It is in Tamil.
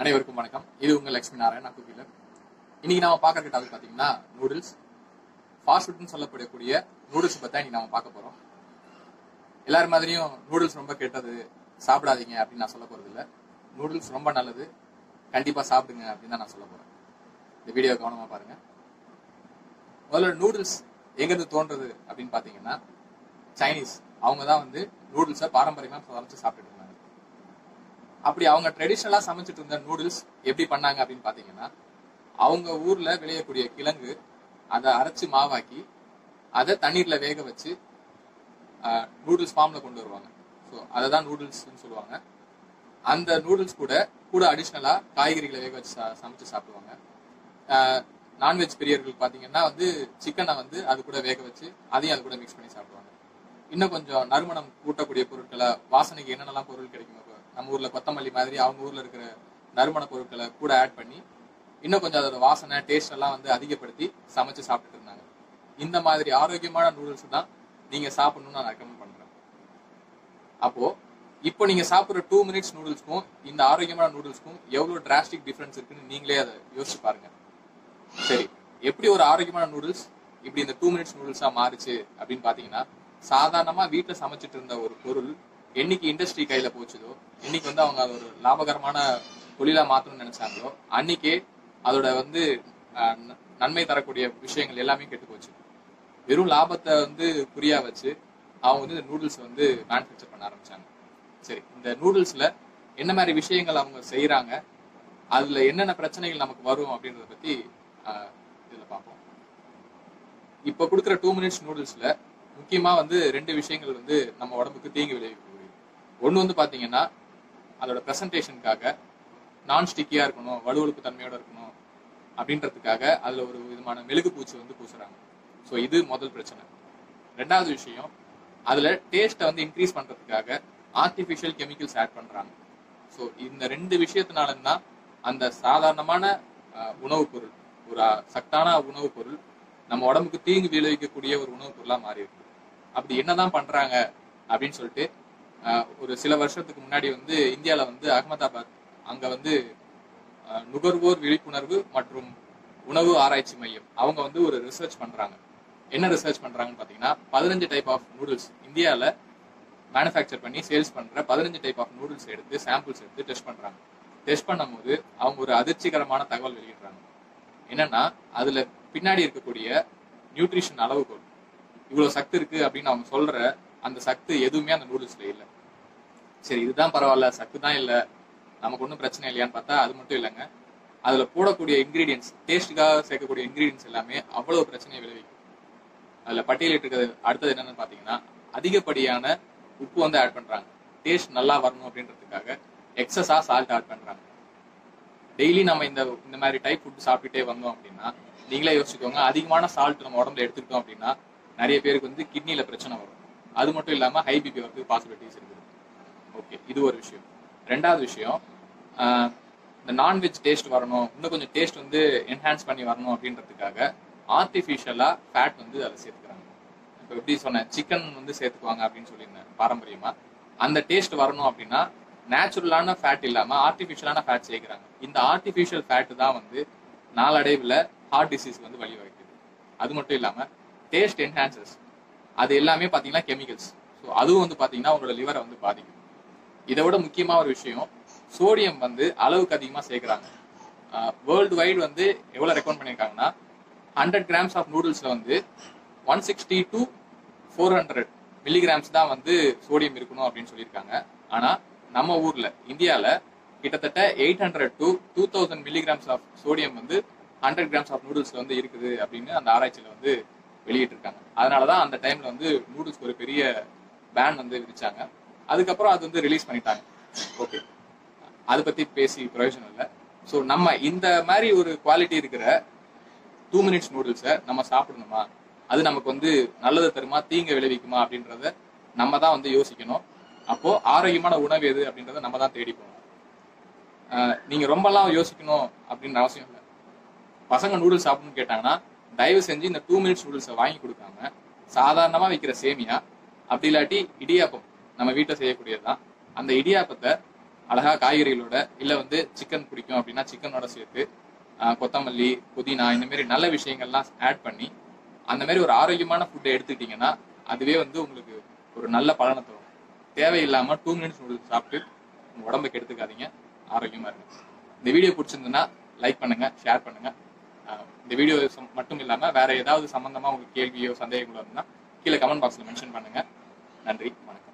அனைவருக்கும் வணக்கம். இது உங்கள் லக்ஷ்மி நாராயண் குக்கிலர் இன்னைக்கு நாம பார்க்கற டாபிக் பாத்தீங்கன்னா நூடுல்ஸ் ஃபாஸ்ட் ஃபுட்னு சொல்லப்படக்கூடிய நூடுல்ஸ் பத்தி தான் இன்னைக்கு நாம பார்க்க போறோம். எல்லார் மாதிரியும் நூடுல்ஸ் ரொம்ப கெட்டது சாப்பிடாதீங்க அப்படின்னு நான் சொல்ல போறது இல்லை நூடுல்ஸ் ரொம்ப நல்லது கண்டிப்பா சாப்பிடுங்க அப்படின்னு தான் நான் சொல்ல போறேன். இந்த வீடியோ கவனமா பாருங்க. முதல்ல நூடுல்ஸ் எங்கேருந்து தோன்றது அப்படின்னு பாத்தீங்கன்னா சைனீஸ் அவங்க தான் வந்து நூடுல்ஸை பாரம்பரியமாக சமைச்சு சாப்பிட்டுட்டு அப்படி அவங்க ட்ரெடிஷ்னலாக சமைச்சிட்டு இருந்த நூடுல்ஸ் எப்படி பண்ணாங்க அப்படின்னு பார்த்தீங்கன்னா அவங்க ஊரில் விளையக்கூடிய கிழங்கு அதை அரைச்சு மாவாக்கி அதை தண்ணீரில் வேக வச்சு நூடுல்ஸ் ஃபார்ம்ல கொண்டு வருவாங்க. ஸோ அதை தான் நூடுல்ஸ்னு சொல்லுவாங்க. அந்த நூடுல்ஸ் கூட கூட அடிஷ்னலாக காய்கறிகளை வேக வச்சு சா- சமைச்சு சாப்பிடுவாங்க. நான்வெஜ் பெரியவர்கள் பார்த்தீங்கன்னா வந்து சிக்கனை வந்து அது கூட வேக வச்சு அதையும் அது கூட மிக்ஸ் பண்ணி சாப்பிடுவாங்க. இன்னும் கொஞ்சம் நறுமணம் கூட்டக்கூடிய பொருட்களை வாசனைக்கு என்னென்னலாம் பொருள் கிடைக்குமோ நம்ம ஊர்ல கொத்தமல்லி மாதிரி அவங்க ஊர்ல இருக்கிற நறுமண பொருட்களை கூட ஆட் பண்ணி இன்னும் கொஞ்சம் அதோட வாசனை டேஸ்ட் எல்லாம் வந்து அதிகப்படுத்தி சமைச்சு சாப்பிட்டுட்டு இருந்தாங்க. இந்த மாதிரி ஆரோக்கியமான நூடுல்ஸ் தான் நீங்க சாப்பிடணும்னு நான் ரெக்கமெண்ட் பண்றேன். அப்போ இப்போ நீங்க சாப்பிடுற டூ மினிட்ஸ் நூடுல்ஸ்க்கும் இந்த ஆரோக்கியமான நூடுல்ஸ்க்கும் எவ்வளவு டிராஸ்டிக் டிஃபரன்ஸ் இருக்குன்னு நீங்களே அதை யோசிச்சு பாருங்க. சரி எப்படி ஒரு ஆரோக்கியமான நூடுல்ஸ் இப்படி இந்த டூ மினிட்ஸ் நூடுல்ஸா மாறுச்சு அப்படின்னு பாத்தீங்கன்னா சாதாரணமா வீட்டுல சமைச்சிட்டு இருந்த ஒரு பொருள் என்னைக்கு இண்டஸ்ட்ரி கையில போச்சுதோ என்னைக்கு வந்து அவங்க அது ஒரு லாபகரமான தொழிலா மாத்தணும்னு நினைச்சாங்களோ அன்னைக்கே அதோட வந்து அஹ், நன்மை தரக்கூடிய விஷயங்கள் எல்லாமே கெட்டு போச்சு. வெறும் லாபத்தை வந்து குறியா வச்சு அவங்க வந்து இந்த நூடுல்ஸ் வந்து மேனுஃபேக்சர் பண்ண ஆரம்பிச்சாங்க. சரி இந்த நூடுல்ஸ்ல என்ன மாதிரி விஷயங்கள் அவங்க செய்யறாங்க அதுல என்னென்ன பிரச்சனைகள் நமக்கு வரும் அப்படின்றத பத்தி ஆஹ், இதுல பார்ப்போம். இப்ப கொடுக்குற டூ மினிட்ஸ் நூடுல்ஸ்ல முக்கியமா வந்து ரெண்டு விஷயங்கள் வந்து நம்ம உடம்புக்கு தீங்கு விளைவிக்கும். ஒன்று வந்து பார்த்தீங்கன்னா அதோட ப்ரெசன்டேஷனுக்காக நான் ஸ்டிக்கியாக இருக்கணும் வலுவழுப்பு தன்மையோட இருக்கணும் அப்படின்றதுக்காக அதில் ஒரு விதமான மெழுகு பூச்சி வந்து பூசுறாங்க. ஸோ இது முதல் பிரச்சனை. ரெண்டாவது விஷயம் அதில் டேஸ்ட்டை வந்து இன்க்ரீஸ் பண்ணுறதுக்காக ஆர்டிஃபிஷியல் கெமிக்கல்ஸ் ஆட் பண்ணுறாங்க ஸோ இந்த ரெண்டு விஷயத்தினால தான் அந்த சாதாரணமான உணவுப் பொருள் ஒரு சக்தான சத்தான உணவுப் பொருள் நம்ம உடம்புக்கு தீங்கு விளைவிக்கக்கூடிய ஒரு உணவுப் பொருளாக மாறி இருக்கு அப்படி என்னதான் பண்ணுறாங்க அப்படின்னு சொல்லிட்டு ஒரு சில வருஷத்துக்கு முன்னாடி வந்து இந்தியாவில் வந்து அகமதாபாத் அங்கே வந்து நுகர்வோர் விழிப்புணர்வு மற்றும் உணவு ஆராய்ச்சி மையம். அவங்க வந்து ஒரு ரிசர்ச் பண்றாங்க. என்ன ரிசர்ச் பண்றாங்கன்னு பார்த்தீங்கன்னா பதினஞ்சு டைப் ஆஃப் நூடுல்ஸ் இந்தியாவில் மேனுஃபேக்சர் பண்ணி சேல்ஸ் பண்ணுற பதினஞ்சு டைப் ஆஃப் நூடுல்ஸ் எடுத்து சாம்பிள்ஸ் எடுத்து டெஸ்ட் பண்றாங்க. டெஸ்ட் பண்ணும்போது அவங்க ஒரு அதிர்ச்சிகரமான தகவல் வெளியிடுறாங்க. என்னன்னா அதுல பின்னாடி இருக்கக்கூடிய நியூட்ரிஷன் அளவுகோல். இவ்வளவு சக்தி இருக்கு அப்படின்னு அவங்க சொல்ற அந்த சத்து எதுவுமே அந்த நூடுல்ஸ்ல இல்ல. சரி இதுதான் பரவாயில்ல சத்து தான் இல்ல. நமக்கு ஒன்றும் பிரச்சனை இல்லையான்னு பார்த்தா அது மட்டும் இல்லைங்க. அதுல போடக்கூடிய இன்கிரீடியன்ஸ் டேஸ்ட்டுக்காக சேர்க்கக்கூடிய இன்கிரீடியன்ஸ் எல்லாமே அவ்வளவு பிரச்சனையை விளைவிக்கும். அதுல பட்டியலிட்டு இருக்கிறது அடுத்தது என்னன்னு பாத்தீங்கன்னா அதிகப்படியான உப்பு வந்து ஆட் பண்றாங்க. டேஸ்ட் நல்லா வரணும் அப்படின்றதுக்காக எக்ஸஸா சால்ட் ஆட் பண்றாங்க. டெய்லி நம்ம இந்த இந்த மாதிரி டைப் ஃபுட் சாப்பிட்டுட்டே வந்தோம் அப்படின்னா நீங்களே யோசிச்சுக்கோங்க அதிகமான சால்ட் நம்ம உடம்புல எடுத்துக்கிட்டோம் அப்படின்னா நிறைய பேருக்கு வந்து கிட்னில பிரச்சனை வரும். அது மட்டும் இல்லாம ஹை பிபி வரதுக்கு பாசிபிலிட்டிஸ் இருக்குது. ஓகே இது ஒரு விஷயம். ரெண்டாவது விஷயம் இந்த நான்வெஜ் டேஸ்ட் வரணும். இன்னும் கொஞ்சம் டேஸ்ட் வந்து என்ஹான்ஸ் பண்ணி வரணும் அப்படின்றதுக்காக ஆர்டிஃபிஷியலா ஃபேட் வந்து அதில் சேர்த்துக்கிறாங்க. இப்போ எப்படி சொன்னேன் சிக்கன் வந்து சேர்த்துக்குவாங்க அப்படின்னு சொல்லியிருந்தேன் பாரம்பரியமா. அந்த டேஸ்ட் வரணும் அப்படின்னா நேச்சுரலான ஃபேட் இல்லாம ஆர்டிஃபிஷியலான ஃபேட் சேர்க்கிறாங்க. இந்த ஆர்டிஃபிஷியல் ஃபேட் தான் வந்து நாளடைவில் ஹார்ட் டிசீஸ் வந்து வழிவகுக்குது. அது மட்டும் இல்லாம டேஸ்ட் என்ஹான்சஸ் அது எல்லாமே பாத்தீங்கன்னா கெமிக்கல்ஸ் ஸோ அதுவும் வந்து பாத்தீங்கன்னா உங்களோட லிவரை வந்து பாதிக்கும். இதை விட முக்கியமா ஒரு விஷயம் சோடியம் வந்து அளவுக்கு அதிகமா சேர்க்குறாங்க. வேர்ல்டு வைடு வந்து எவ்வளவு ரெக்கமெண்ட் பண்ணியிருக்காங்கன்னா ஹண்ட்ரட் கிராம்ஸ் ஆஃப் நூடுல்ஸ்ல வந்து one sixty to four hundred milligrams தான் வந்து சோடியம் இருக்கணும் அப்படின்னு சொல்லியிருக்காங்க. ஆனா நம்ம ஊர்ல இந்தியாவில் கிட்டத்தட்ட eight hundred to two thousand milligrams of sodium வந்து ஹண்ட்ரட் கிராம்ஸ் ஆஃப் நூடுல்ஸ்ல வந்து இருக்குது அப்படின்னு அந்த ஆராய்ச்சியில வந்து வெளியிட்டிருக்காங்க. அதனாலதான் அந்த டைம்ல வந்து நூடுல்ஸ்க்கு ஒரு பெரிய பேன் வந்து விதிச்சாங்க. அதுக்கப்புறம் அது வந்து ரிலீஸ் பண்ணிட்டாங்க. ஓகே அதை பத்தி பேசி பிரயோஜனம் இல்லை. ஸோ நம்ம இந்த மாதிரி ஒரு குவாலிட்டி இருக்கிற டூ மினிட்ஸ் நூடுல்ஸை நம்ம சாப்பிடணுமா? அது நமக்கு வந்து நல்லது தருமா? தீங்க விளைவிக்குமா? அப்படின்றத நம்ம தான் வந்து யோசிக்கணும். அப்போ ஆரோக்கியமான உணவு எது அப்படின்றத நம்ம தான் தேடி போகணும். ஆஹ் நீங்க ரொம்பலாம் யோசிக்கணும் அப்படின்னு அவசியம் இல்லை. பசங்க நூடுல்ஸ் சாப்பிடணும்னு கேட்டாங்கன்னா தயவு செஞ்சு இந்த டூ மினிட்ஸ் நூடுல்ஸை வாங்கி கொடுக்காம சாதாரணமாக விற்கிற சேமியா அப்படி இல்லாட்டி இடியாப்பம் நம்ம வீட்டில் செய்யக்கூடியது தான் அந்த இடியாப்பத்தை அழகா காய்கறிகளோட இல்லை வந்து சிக்கன் பிடிக்கும் அப்படின்னா சிக்கனோட சேர்த்து கொத்தமல்லி புதினா இந்த மாதிரி நல்ல விஷயங்கள்லாம் ஆட் பண்ணி அந்த மாதிரி ஒரு ஆரோக்கியமான ஃபுட்டை எடுத்துக்கிட்டிங்கன்னா அதுவே வந்து உங்களுக்கு ஒரு நல்ல பலனை தரும். தேவையில்லாமல் டூ மினிட்ஸ் நூடுல்ஸ் சாப்பிட்டு உங்கள் உடம்புக்கு எடுத்துக்காதீங்க ஆரோக்கியமாக இருங்க. இந்த வீடியோ பிடிச்சிருந்ததுன்னா லைக் பண்ணுங்கள் ஷேர் பண்ணுங்கள் இந்த வீடியோ மட்டும் இல்லாம வேற ஏதாவது சம்மந்தமாக உங்களுக்கு கேள்வியோ சந்தேகங்களோ இருந்தால் கீழே கமெண்ட் பாக்ஸில் மென்ஷன் பண்ணுங்க. நன்றி வணக்கம்.